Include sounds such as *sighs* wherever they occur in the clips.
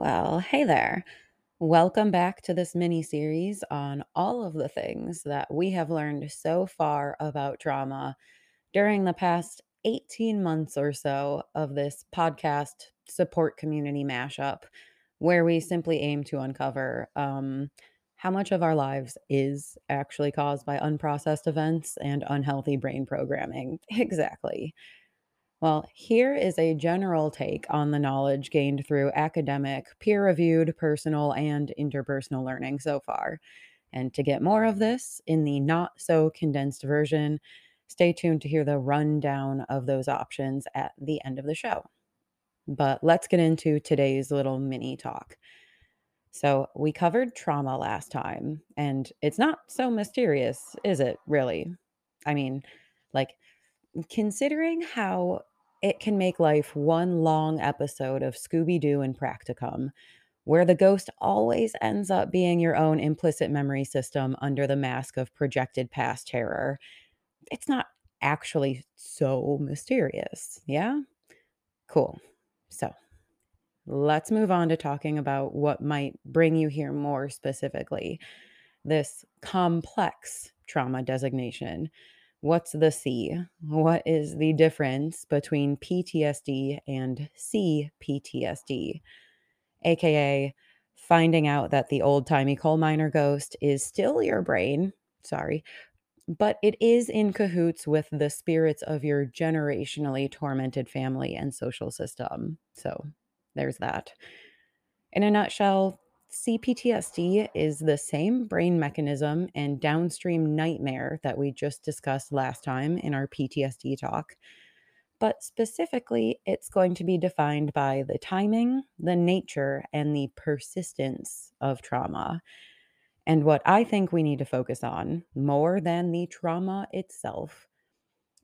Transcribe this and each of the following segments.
Well, hey there. Welcome back to this mini series on all of the things that we have learned so far about trauma during the past 18 months or so of this podcast support community mashup, where we simply aim to uncover um, how much of our lives is actually caused by unprocessed events and unhealthy brain programming. *laughs* Exactly. Well, here is a general take on the knowledge gained through academic, peer reviewed, personal, and interpersonal learning so far. And to get more of this in the not so condensed version, stay tuned to hear the rundown of those options at the end of the show. But let's get into today's little mini talk. So, we covered trauma last time, and it's not so mysterious, is it, really? I mean, like, considering how it can make life one long episode of Scooby Doo and Practicum, where the ghost always ends up being your own implicit memory system under the mask of projected past terror. It's not actually so mysterious. Yeah? Cool. So let's move on to talking about what might bring you here more specifically this complex trauma designation. What's the C? What is the difference between PTSD and CPTSD? AKA finding out that the old timey coal miner ghost is still your brain. Sorry. But it is in cahoots with the spirits of your generationally tormented family and social system. So there's that. In a nutshell, CPTSD is the same brain mechanism and downstream nightmare that we just discussed last time in our PTSD talk. But specifically, it's going to be defined by the timing, the nature, and the persistence of trauma. And what I think we need to focus on more than the trauma itself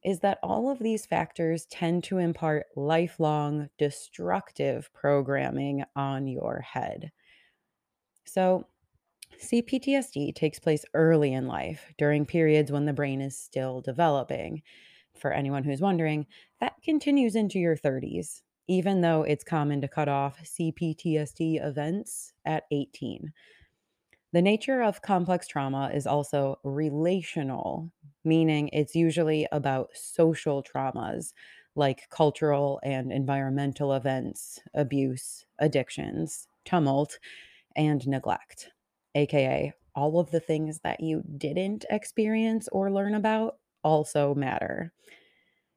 is that all of these factors tend to impart lifelong destructive programming on your head. So, CPTSD takes place early in life during periods when the brain is still developing. For anyone who's wondering, that continues into your 30s, even though it's common to cut off CPTSD events at 18. The nature of complex trauma is also relational, meaning it's usually about social traumas like cultural and environmental events, abuse, addictions, tumult, and neglect, aka all of the things that you didn't experience or learn about also matter.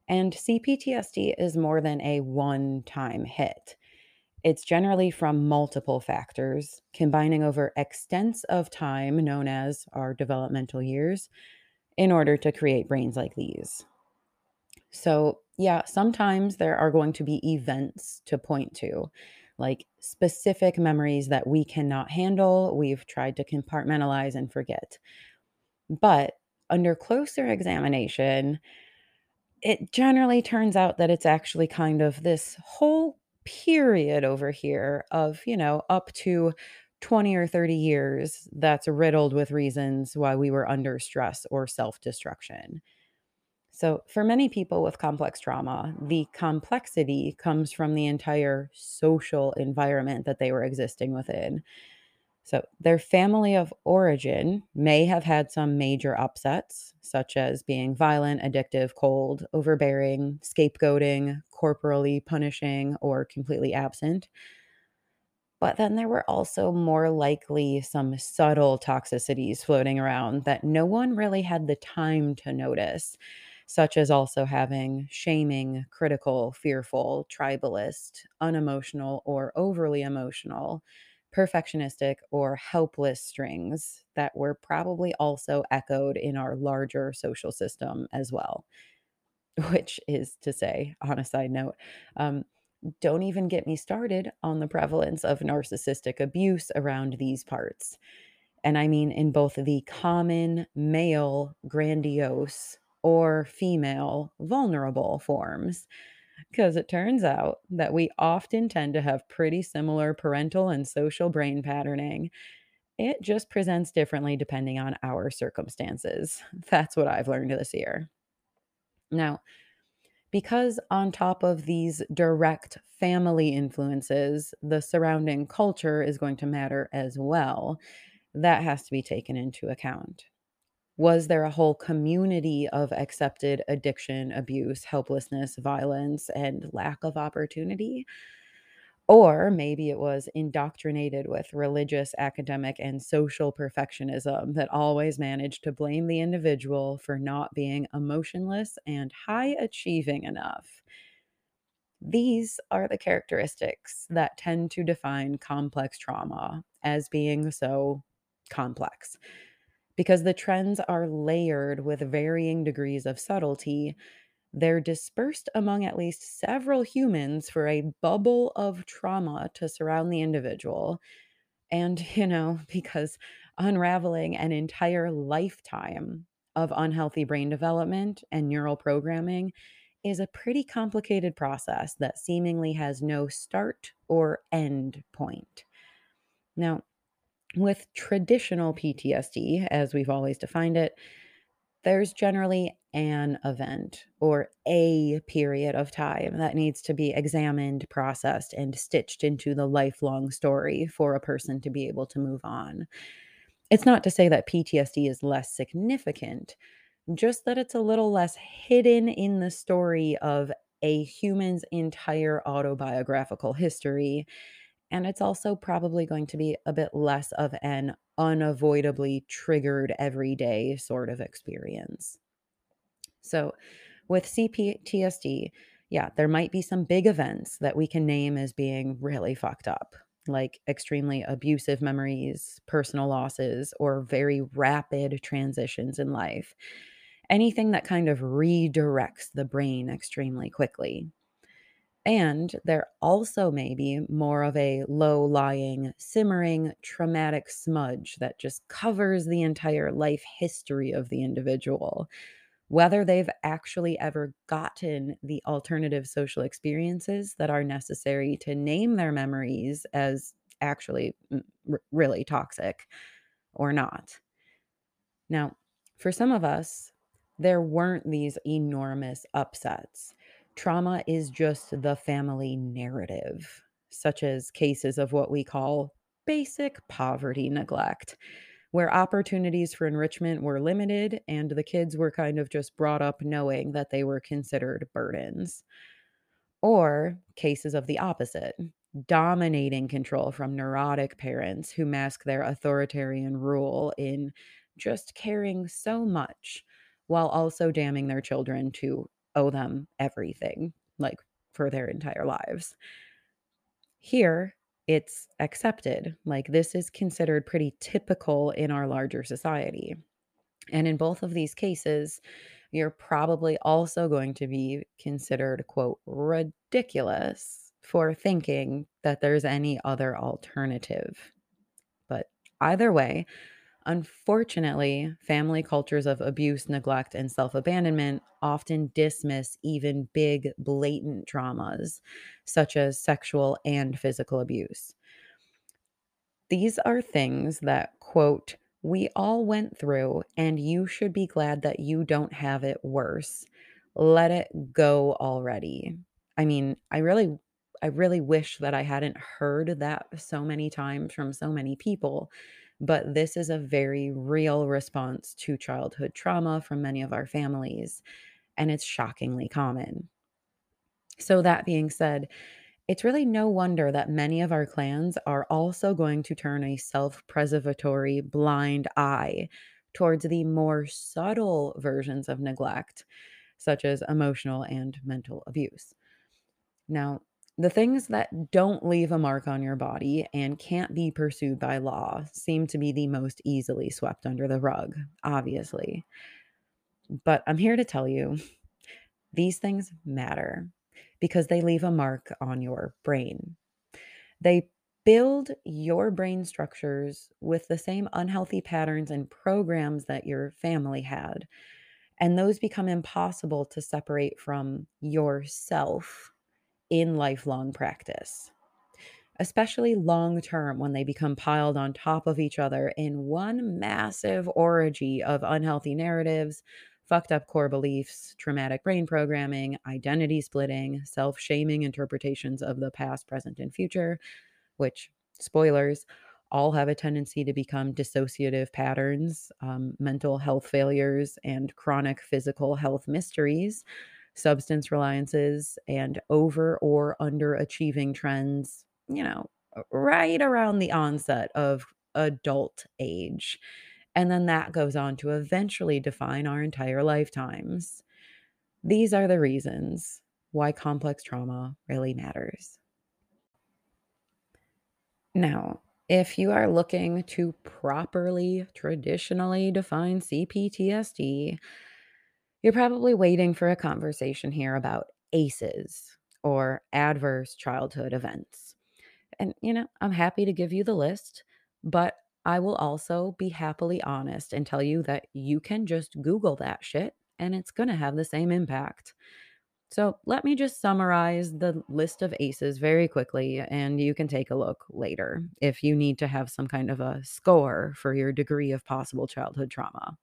And CPTSD is more than a one time hit. It's generally from multiple factors, combining over extents of time known as our developmental years in order to create brains like these. So, yeah, sometimes there are going to be events to point to, like specific memories that we cannot handle, we've tried to compartmentalize and forget. But under closer examination, it generally turns out that it's actually kind of this whole period over here of, you know, up to 20 or 30 years that's riddled with reasons why we were under stress or self destruction. So, for many people with complex trauma, the complexity comes from the entire social environment that they were existing within. So, their family of origin may have had some major upsets, such as being violent, addictive, cold, overbearing, scapegoating, corporally punishing, or completely absent. But then there were also more likely some subtle toxicities floating around that no one really had the time to notice, such as also having shaming, critical, fearful, tribalist, unemotional, or overly emotional, perfectionistic, or helpless strings that were probably also echoed in our larger social system as well. *laughs* Which is to say, on a side note, um, don't even get me started on the prevalence of narcissistic abuse around these parts. And I mean in both the common male grandiose or female vulnerable forms. Because it turns out that we often tend to have pretty similar parental and social brain patterning. It just presents differently depending on our circumstances. *laughs* That's what I've learned this year. Now, Because, on top of these direct family influences, the surrounding culture is going to matter as well. That has to be taken into account. Was there a whole community of accepted addiction, abuse, helplessness, violence, and lack of opportunity? Or maybe it was indoctrinated with religious, academic, and social perfectionism that always managed to blame the individual for not being emotionless and high achieving enough. These are the characteristics that tend to define complex trauma as being so complex because the trends are layered with varying degrees of subtlety. They're dispersed among at least several humans for a bubble of trauma to surround the individual. And, *laughs* you know, because unraveling an entire lifetime of unhealthy brain development and neural programming is a pretty complicated process that seemingly has no start or end point. Now, with traditional PTSD, as we've always defined it, there's generally an event or a period of time that needs to be examined, processed, and stitched into the lifelong story for a person to be able to move on. It's not to say that PTSD is less significant, just that it's a little less hidden in the story of a human's entire autobiographical history. And it's also probably going to be a bit less of an unavoidably triggered everyday sort of experience. So, with CPTSD, yeah, there might be some big events that we can name as being really fucked up, like extremely abusive memories, personal losses, or very rapid transitions in life. Anything that kind of redirects the brain extremely quickly. And there also may be more of a low lying, simmering, traumatic smudge that just covers the entire life history of the individual. Whether they've actually ever gotten the alternative social experiences that are necessary to name their memories as actually mm, r- really toxic or not. Now, for some of us, there weren't these enormous upsets. Trauma is just the family narrative, such as cases of what we call basic poverty neglect, where opportunities for enrichment were limited and the kids were kind of just brought up knowing that they were considered burdens. Or cases of the opposite, dominating control from neurotic parents who mask their authoritarian rule in just caring so much while also damning their children to owe them everything, like for their entire lives. Here, it's accepted. Like this is considered pretty typical in our larger society. And in both of these cases, you're probably also going to be considered, quote, ridiculous for thinking that there's any other alternative. But either way, unfortunately, family cultures of abuse, neglect, and self abandonment often dismiss even big, blatant traumas, such as sexual and physical abuse. These are things that, quote, we all went through, and you should be glad that you don't have it worse. Let it go already. I mean, I really, I really wish that I hadn't heard that so many times from so many people, but this is a very real response to childhood trauma from many of our families, and it's shockingly common. So, that being said, it's really no wonder that many of our clans are also going to turn a self preservatory blind eye towards the more subtle versions of neglect, such as emotional and mental abuse. Now, the things that don't leave a mark on your body and can't be pursued by law seem to be the most easily swept under the rug, obviously. But I'm here to tell you these things matter because they leave a mark on your brain. They build your brain structures with the same unhealthy patterns and programs that your family had. And those become impossible to separate from yourself in lifelong practice, especially long term when they become piled on top of each other in one massive orgy of unhealthy narratives, fucked up core beliefs, traumatic brain programming, identity splitting, self shaming interpretations of the past, present, and future, which, spoilers, all have a tendency to become dissociative patterns, um, mental health failures, and chronic physical health mysteries, substance reliances, and over or underachieving trends, you know, right around the onset of adult age. And then that goes on to eventually define our entire lifetimes. These are the reasons why complex trauma really matters. Now, if you are looking to properly, traditionally define CPTSD, you're probably waiting for a conversation here about ACEs or adverse childhood events. And, you know, I'm happy to give you the list, but I will also be happily honest and tell you that you can just Google that shit and it's going to have the same impact. So let me just summarize the list of ACEs very quickly, and you can take a look later if you need to have some kind of a score for your degree of possible childhood trauma.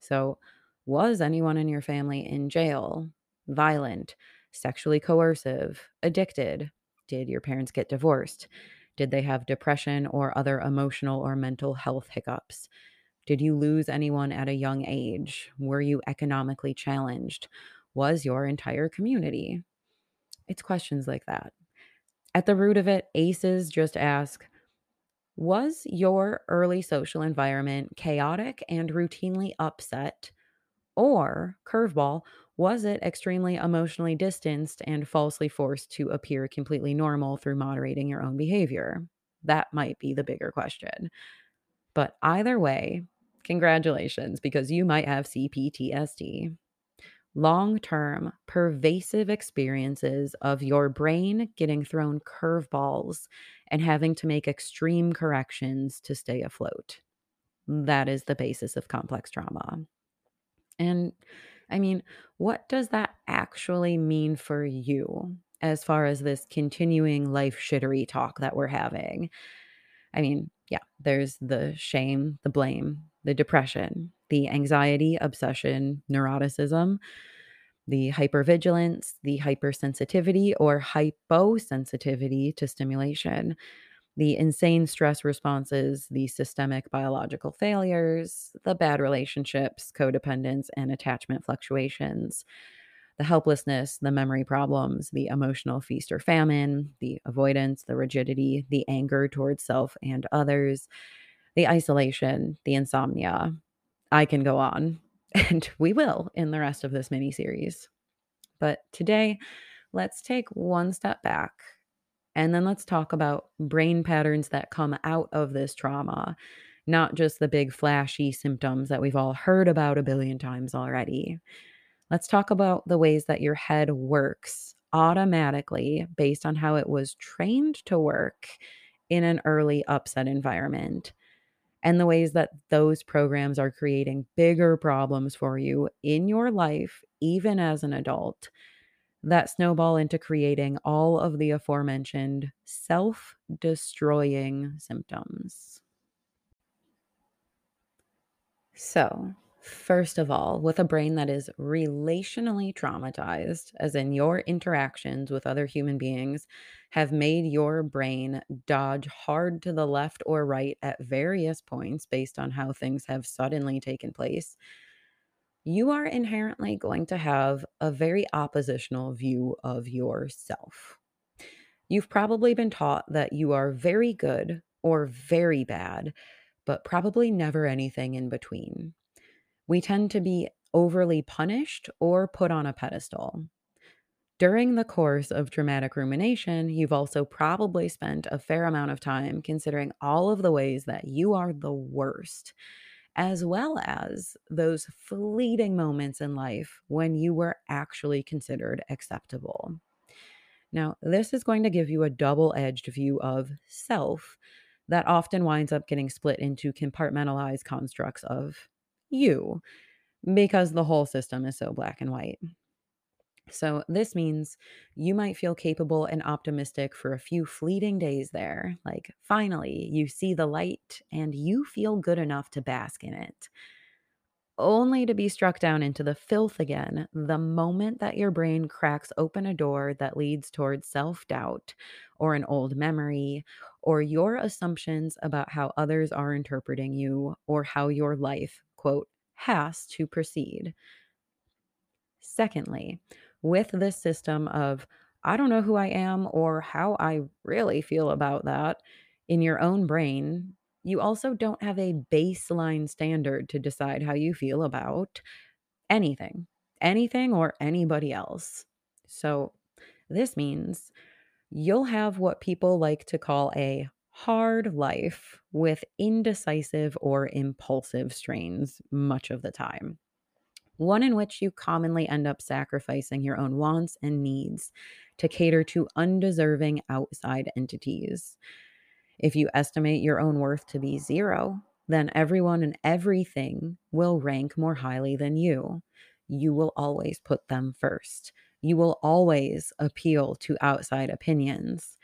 So, was anyone in your family in jail, violent, sexually coercive, addicted? Did your parents get divorced? Did they have depression or other emotional or mental health hiccups? Did you lose anyone at a young age? Were you economically challenged? Was your entire community? It's questions like that. At the root of it, ACEs just ask Was your early social environment chaotic and routinely upset? Or, curveball, was it extremely emotionally distanced and falsely forced to appear completely normal through moderating your own behavior? That might be the bigger question. But either way, congratulations, because you might have CPTSD. Long term, pervasive experiences of your brain getting thrown curveballs and having to make extreme corrections to stay afloat. That is the basis of complex trauma. And I mean, what does that actually mean for you as far as this continuing life shittery talk that we're having? I mean, yeah, there's the shame, the blame, the depression, the anxiety, obsession, neuroticism, the hypervigilance, the hypersensitivity or hyposensitivity to stimulation, the insane stress responses, the systemic biological failures, the bad relationships, codependence, and attachment fluctuations, the helplessness, the memory problems, the emotional feast or famine, the avoidance, the rigidity, the anger towards self and others, the isolation, the insomnia. I can go on, *laughs* and we will in the rest of this mini series. But today, let's take one step back and then let's talk about brain patterns that come out of this trauma, not just the big flashy symptoms that we've all heard about a billion times already. Let's talk about the ways that your head works automatically based on how it was trained to work in an early upset environment and the ways that those programs are creating bigger problems for you in your life, even as an adult that snowball into creating all of the aforementioned self destroying symptoms. So, first of all, with a brain that is relationally traumatized, as in your interactions with other human beings have made your brain dodge hard to the left or right at various points based on how things have suddenly taken place you are inherently going to have a very oppositional view of yourself. You've probably been taught that you are very good or very bad, but probably never anything in between. We tend to be overly punished or put on a pedestal. During the course of traumatic rumination, you've also probably spent a fair amount of time considering all of the ways that you are the worst as well as those fleeting moments in life when you were actually considered acceptable. Now, this is going to give you a double edged view of self that often winds up getting split into compartmentalized constructs of you because the whole system is so black and white. So, this means you might feel capable and optimistic for a few fleeting days there. Like, finally, you see the light and you feel good enough to bask in it. only to be struck down into the filth again the moment that your brain cracks open a door that leads towards self doubt or an old memory or your assumptions about how others are interpreting you or how your life, quote, has to proceed. Secondly, with this system of, I don't know who I am or how I really feel about that in your own brain, you also don't have a baseline standard to decide how you feel about anything, anything or anybody else. So, this means you'll have what people like to call a hard life with indecisive or impulsive strains much of the time one in which you commonly end up sacrificing your own wants and needs to cater to undeserving outside entities. If you estimate your own worth to be zero, then everyone and everything will rank more highly than you. You will always put them first. You will always appeal to outside opinions.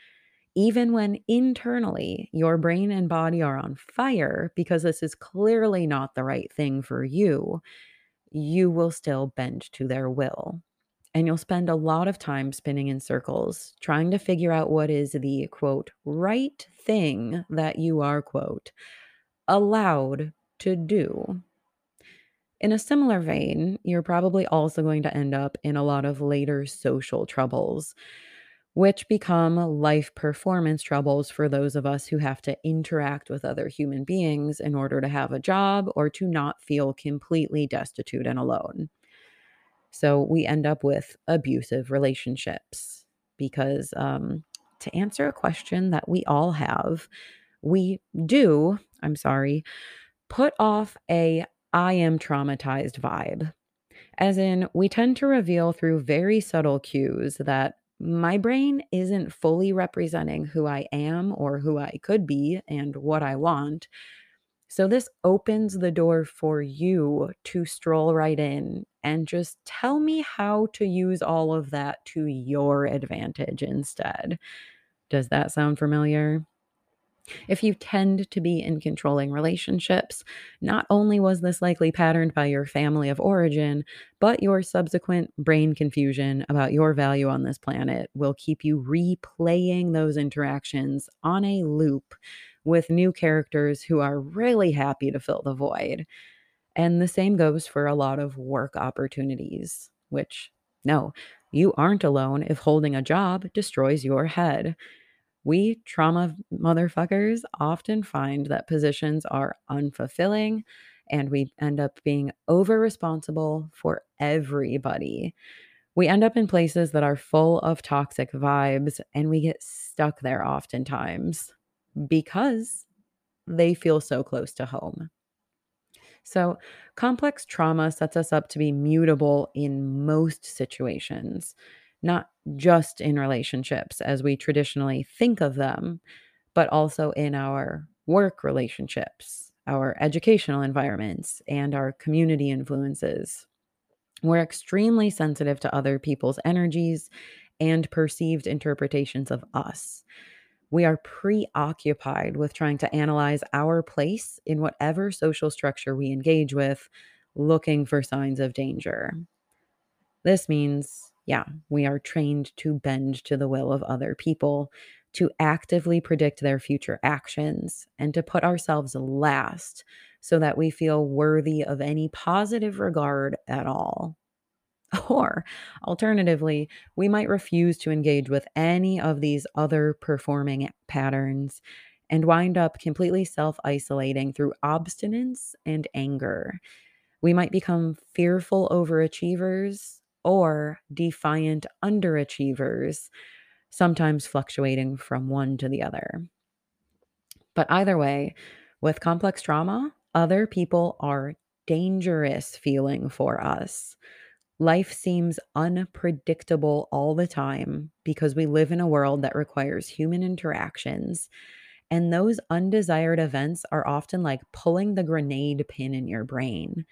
Even when internally your brain and body are on fire because this is clearly not the right thing for you, you will still bend to their will. And you'll spend a lot of time spinning in circles, trying to figure out what is the quote, right thing that you are, quote, allowed to do. In a similar vein, you're probably also going to end up in a lot of later social troubles which become life performance troubles for those of us who have to interact with other human beings in order to have a job or to not feel completely destitute and alone. So we end up with abusive relationships because, um, to answer a question that we all have, we do, I'm sorry, put off a I am traumatized vibe. As in, we tend to reveal through very subtle cues that my brain isn't fully representing who I am or who I could be and what I want. So, this opens the door for you to stroll right in and just tell me how to use all of that to your advantage instead. Does that sound familiar? If you tend to be in controlling relationships, not only was this likely patterned by your family of origin, but your subsequent brain confusion about your value on this planet will keep you replaying those interactions on a loop with new characters who are really happy to fill the void. And the same goes for a lot of work opportunities, which, no, you aren't alone if holding a job destroys your head. We trauma motherfuckers often find that positions are unfulfilling and we end up being over responsible for everybody. We end up in places that are full of toxic vibes and we get stuck there oftentimes because they feel so close to home. So, complex trauma sets us up to be mutable in most situations not just in relationships as we traditionally think of them, but also in our work relationships, our educational environments, and our community influences. We're extremely sensitive to other people's energies and perceived interpretations of us. We are preoccupied with trying to analyze our place in whatever social structure we engage with, looking for signs of danger. This means yeah, we are trained to bend to the will of other people, to actively predict their future actions, and to put ourselves last so that we feel worthy of any positive regard at all. *laughs* Or alternatively, we might refuse to engage with any of these other performing patterns and wind up completely self isolating through obstinance and anger. We might become fearful overachievers or defiant underachievers, sometimes fluctuating from one to the other. But either way, with complex trauma, other people are dangerous feeling for us. Life seems unpredictable all the time because we live in a world that requires human interactions. And those undesired events are often like pulling the grenade pin in your brain.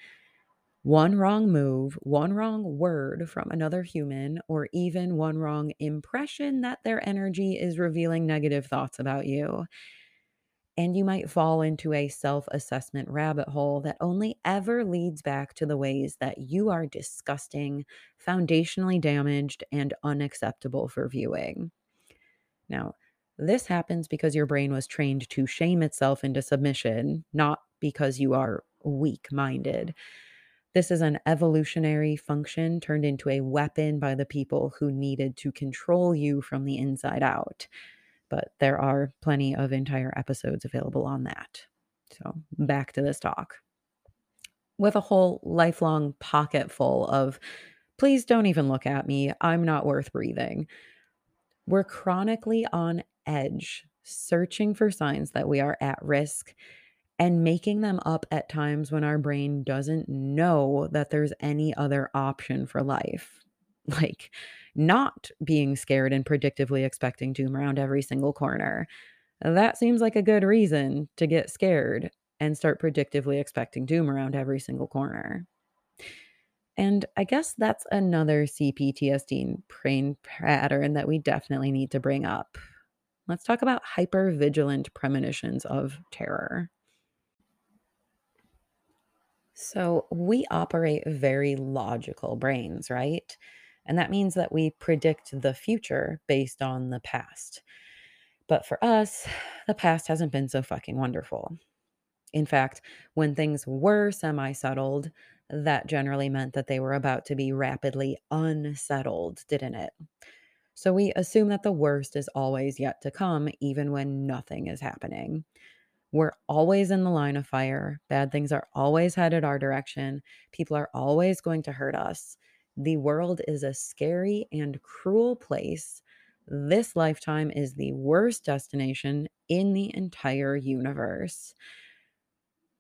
One wrong move, one wrong word from another human, or even one wrong impression that their energy is revealing negative thoughts about you. And you might fall into a self assessment rabbit hole that only ever leads back to the ways that you are disgusting, foundationally damaged, and unacceptable for viewing. Now, this happens because your brain was trained to shame itself into submission, not because you are weak minded. This is an evolutionary function turned into a weapon by the people who needed to control you from the inside out. But there are plenty of entire episodes available on that. So, back to this talk. With a whole lifelong pocket full of, please don't even look at me, I'm not worth breathing. We're chronically on edge, searching for signs that we are at risk and making them up at times when our brain doesn't know that there's any other option for life. *laughs* Like not being scared and predictively expecting doom around every single corner. That seems like a good reason to get scared and start predictively expecting doom around every single corner. And I guess that's another CPTSD brain pattern that we definitely need to bring up. Let's talk about hypervigilant premonitions of terror. So, we operate very logical brains, right? And that means that we predict the future based on the past. But for us, the past hasn't been so fucking wonderful. In fact, when things were semi settled, that generally meant that they were about to be rapidly unsettled, didn't it? So we assume that the worst is always yet to come, even when nothing is happening. We're always in the line of fire. Bad things are always headed our direction. People are always going to hurt us. The world is a scary and cruel place. This lifetime is the worst destination in the entire universe.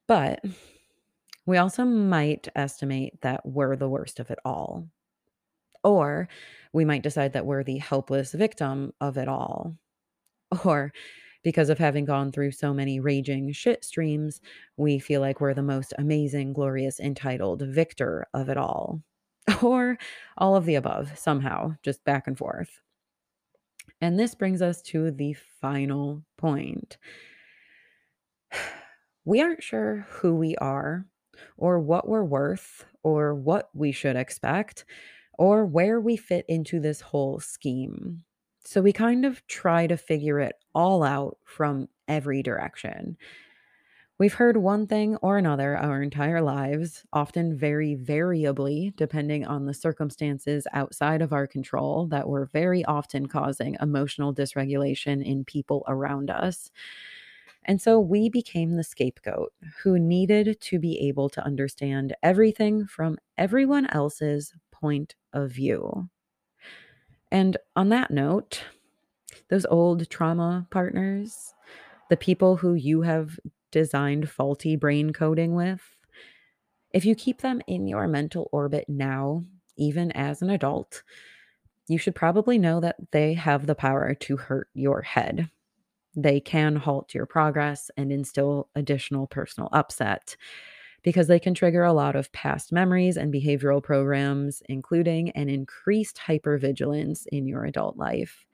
But we also might estimate that we're the worst of it all. Or we might decide that we're the helpless victim of it all. Or because of having gone through so many raging shit streams, we feel like we're the most amazing, glorious, entitled victor of it all. *laughs* Or all of the above, somehow, just back and forth. And this brings us to the final point. *sighs* We aren't sure who we are, or what we're worth, or what we should expect, or where we fit into this whole scheme. So we kind of try to figure it all out from every direction. We've heard one thing or another our entire lives, often very variably, depending on the circumstances outside of our control that were very often causing emotional dysregulation in people around us. And so we became the scapegoat who needed to be able to understand everything from everyone else's point of view. And on that note, those old trauma partners, the people who you have designed faulty brain coding with, if you keep them in your mental orbit now, even as an adult, you should probably know that they have the power to hurt your head. They can halt your progress and instill additional personal upset because they can trigger a lot of past memories and behavioral programs, including an increased hypervigilance in your adult life.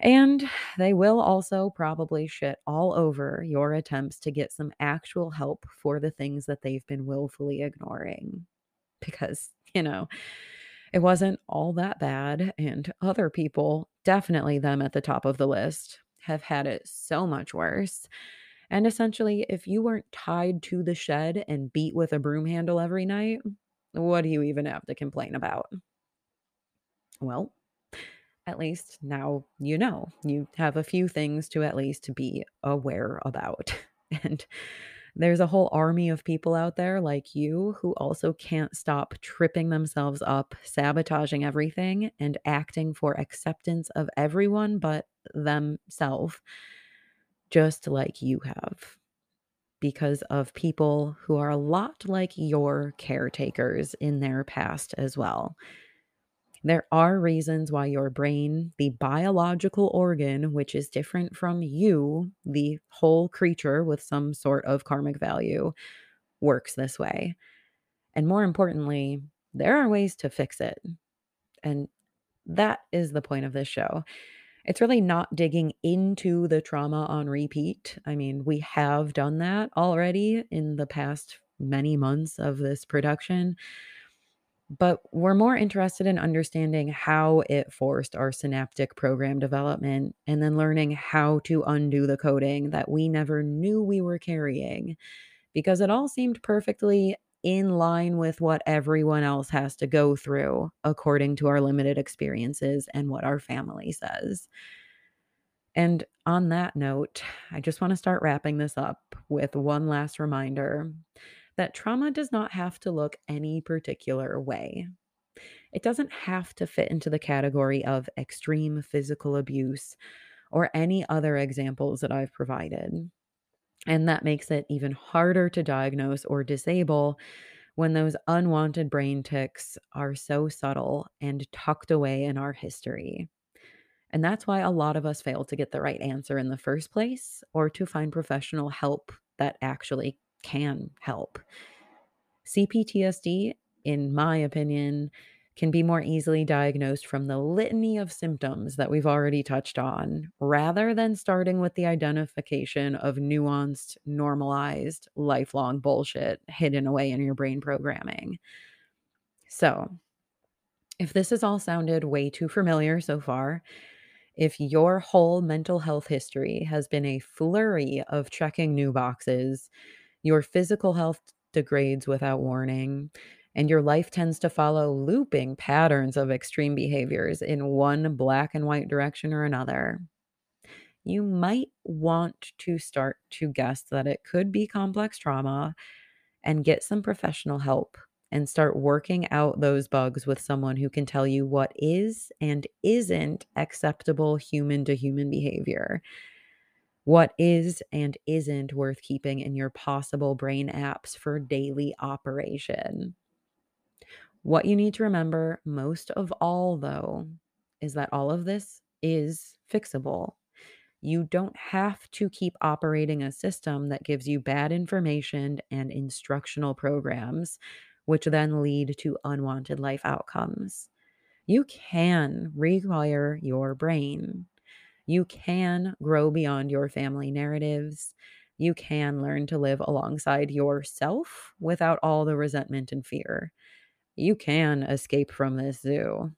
And they will also probably shit all over your attempts to get some actual help for the things that they've been willfully ignoring. Because, you know, it wasn't all that bad, and other people, definitely them at the top of the list, have had it so much worse. And essentially, if you weren't tied to the shed and beat with a broom handle every night, what do you even have to complain about? Well, at least now you know. You have a few things to at least be aware about. *laughs* And there's a whole army of people out there like you who also can't stop tripping themselves up, sabotaging everything, and acting for acceptance of everyone but themselves, just like you have. Because of people who are a lot like your caretakers in their past as well. There are reasons why your brain, the biological organ, which is different from you, the whole creature with some sort of karmic value, works this way. And more importantly, there are ways to fix it. And that is the point of this show. It's really not digging into the trauma on repeat. I mean, we have done that already in the past many months of this production, but we're more interested in understanding how it forced our synaptic program development and then learning how to undo the coding that we never knew we were carrying because it all seemed perfectly in line with what everyone else has to go through according to our limited experiences and what our family says. And on that note, I just want to start wrapping this up with one last reminder that trauma does not have to look any particular way. It doesn't have to fit into the category of extreme physical abuse or any other examples that I've provided. And that makes it even harder to diagnose or disable when those unwanted brain ticks are so subtle and tucked away in our history. And that's why a lot of us fail to get the right answer in the first place or to find professional help that actually can help. CPTSD, in my opinion, can be more easily diagnosed from the litany of symptoms that we've already touched on, rather than starting with the identification of nuanced, normalized, lifelong bullshit hidden away in your brain programming. So, if this has all sounded way too familiar so far, if your whole mental health history has been a flurry of checking new boxes, your physical health degrades without warning, and your life tends to follow looping patterns of extreme behaviors in one black and white direction or another, you might want to start to guess that it could be complex trauma and get some professional help and start working out those bugs with someone who can tell you what is and isn't acceptable human to human behavior. What is and isn't worth keeping in your possible brain apps for daily operation. What you need to remember most of all, though, is that all of this is fixable. You don't have to keep operating a system that gives you bad information and instructional programs, which then lead to unwanted life outcomes. You can rewire your brain. You can grow beyond your family narratives. You can learn to live alongside yourself without all the resentment and fear you can escape from this zoo.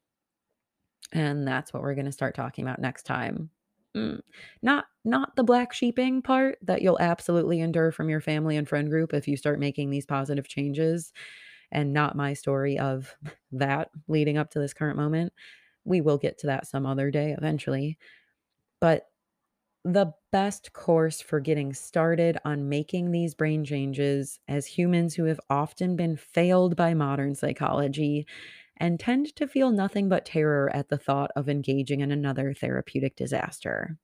And that's what we're going to start talking about next time. Mm. Not not the black sheeping part that you'll absolutely endure from your family and friend group if you start making these positive changes and not my story of *laughs* that leading up to this current moment. We will get to that some other day eventually. But the best course for getting started on making these brain changes as humans who have often been failed by modern psychology and tend to feel nothing but terror at the thought of engaging in another therapeutic disaster.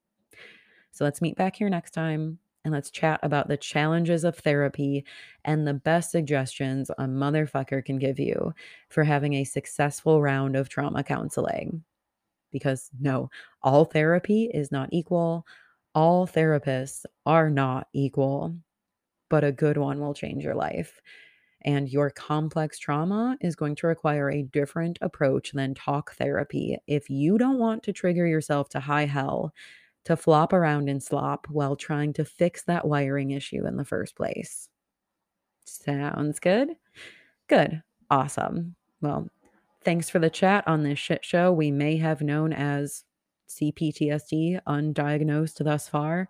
So let's meet back here next time and let's chat about the challenges of therapy and the best suggestions a motherfucker can give you for having a successful round of trauma counseling. Because no, all therapy is not equal all therapists are not equal, but a good one will change your life. And your complex trauma is going to require a different approach than talk therapy if you don't want to trigger yourself to high hell to flop around and slop while trying to fix that wiring issue in the first place. Sounds good? Good. Awesome. Well, thanks for the chat on this shit show we may have known as CPTSD undiagnosed thus far.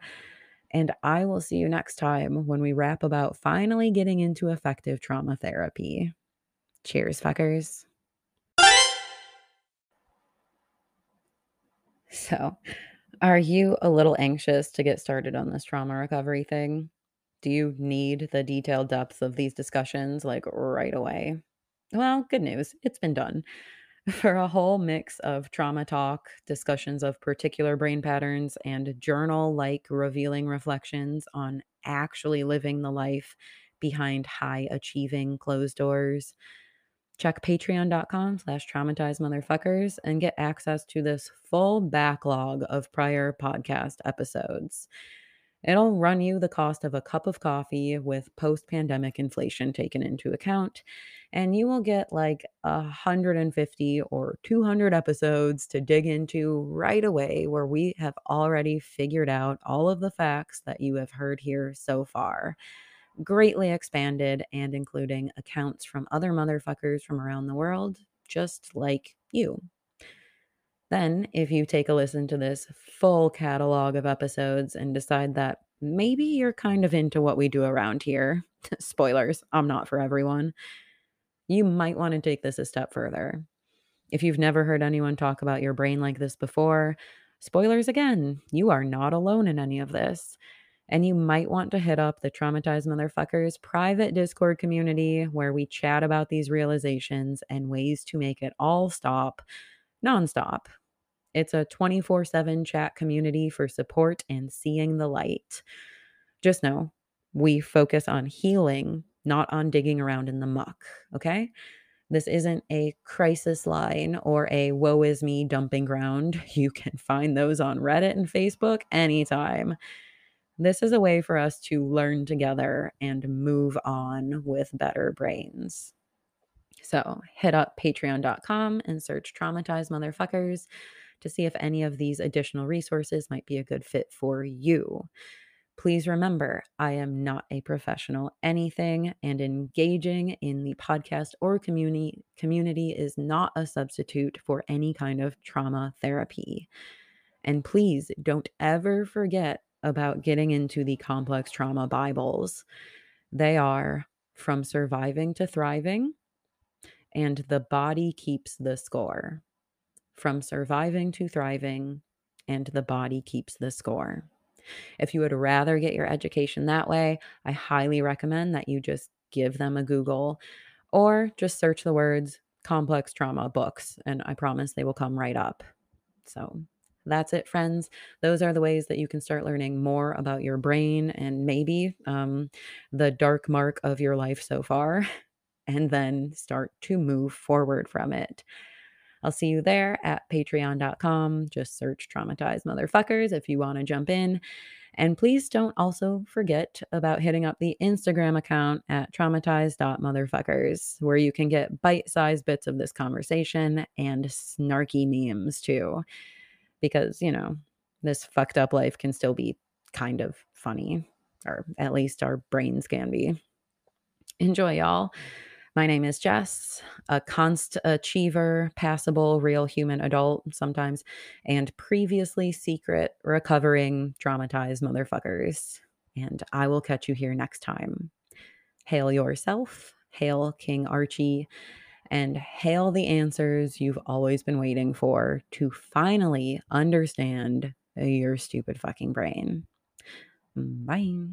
And I will see you next time when we rap about finally getting into effective trauma therapy. Cheers, fuckers. So, are you a little anxious to get started on this trauma recovery thing? Do you need the detailed depths of these discussions like right away? Well, good news, it's been done *laughs* for a whole mix of trauma talk, discussions of particular brain patterns, and journal like revealing reflections on actually living the life behind high achieving closed doors. Check patreon.com slash traumatized motherfuckers and get access to this full backlog of prior podcast episodes. It'll run you the cost of a cup of coffee with post pandemic inflation taken into account, and you will get like 150 or 200 episodes to dig into right away, where we have already figured out all of the facts that you have heard here so far. Greatly expanded and including accounts from other motherfuckers from around the world, just like you. Then, if you take a listen to this full catalog of episodes and decide that maybe you're kind of into what we do around here, *laughs* spoilers, I'm not for everyone, you might want to take this a step further. If you've never heard anyone talk about your brain like this before, spoilers again, you are not alone in any of this. And you might want to hit up the Traumatized Motherfuckers private Discord community where we chat about these realizations and ways to make it all stop nonstop. It's a 24 7 chat community for support and seeing the light. Just know we focus on healing, not on digging around in the muck, okay? This isn't a crisis line or a woe is me dumping ground. *laughs* You can find those on Reddit and Facebook anytime. This is a way for us to learn together and move on with better brains. So hit up patreon.com and search traumatized motherfuckers to see if any of these additional resources might be a good fit for you. Please remember, I am not a professional anything, and engaging in the podcast or community community is not a substitute for any kind of trauma therapy. And please don't ever forget about getting into the complex trauma Bibles. They are From Surviving to Thriving and The Body Keeps the Score. From Surviving to Thriving and The Body Keeps the Score. If you would rather get your education that way, I highly recommend that you just give them a Google or just search the words complex trauma books, and I promise they will come right up. So that's it, friends. Those are the ways that you can start learning more about your brain and maybe um, the dark mark of your life so far, *laughs* and then start to move forward from it. I'll see you there at patreon.com. Just search traumatized motherfuckers if you want to jump in. And please don't also forget about hitting up the Instagram account at traumatized.motherfuckers, where you can get bite sized bits of this conversation and snarky memes too. Because, you know, this fucked up life can still be kind of funny, or at least our brains can be. Enjoy, y'all. My name is Jess, a const achiever, passable, real human adult sometimes, and previously secret, recovering, traumatized motherfuckers. And I will catch you here next time. Hail yourself, hail King Archie, and hail the answers you've always been waiting for to finally understand your stupid fucking brain. Bye.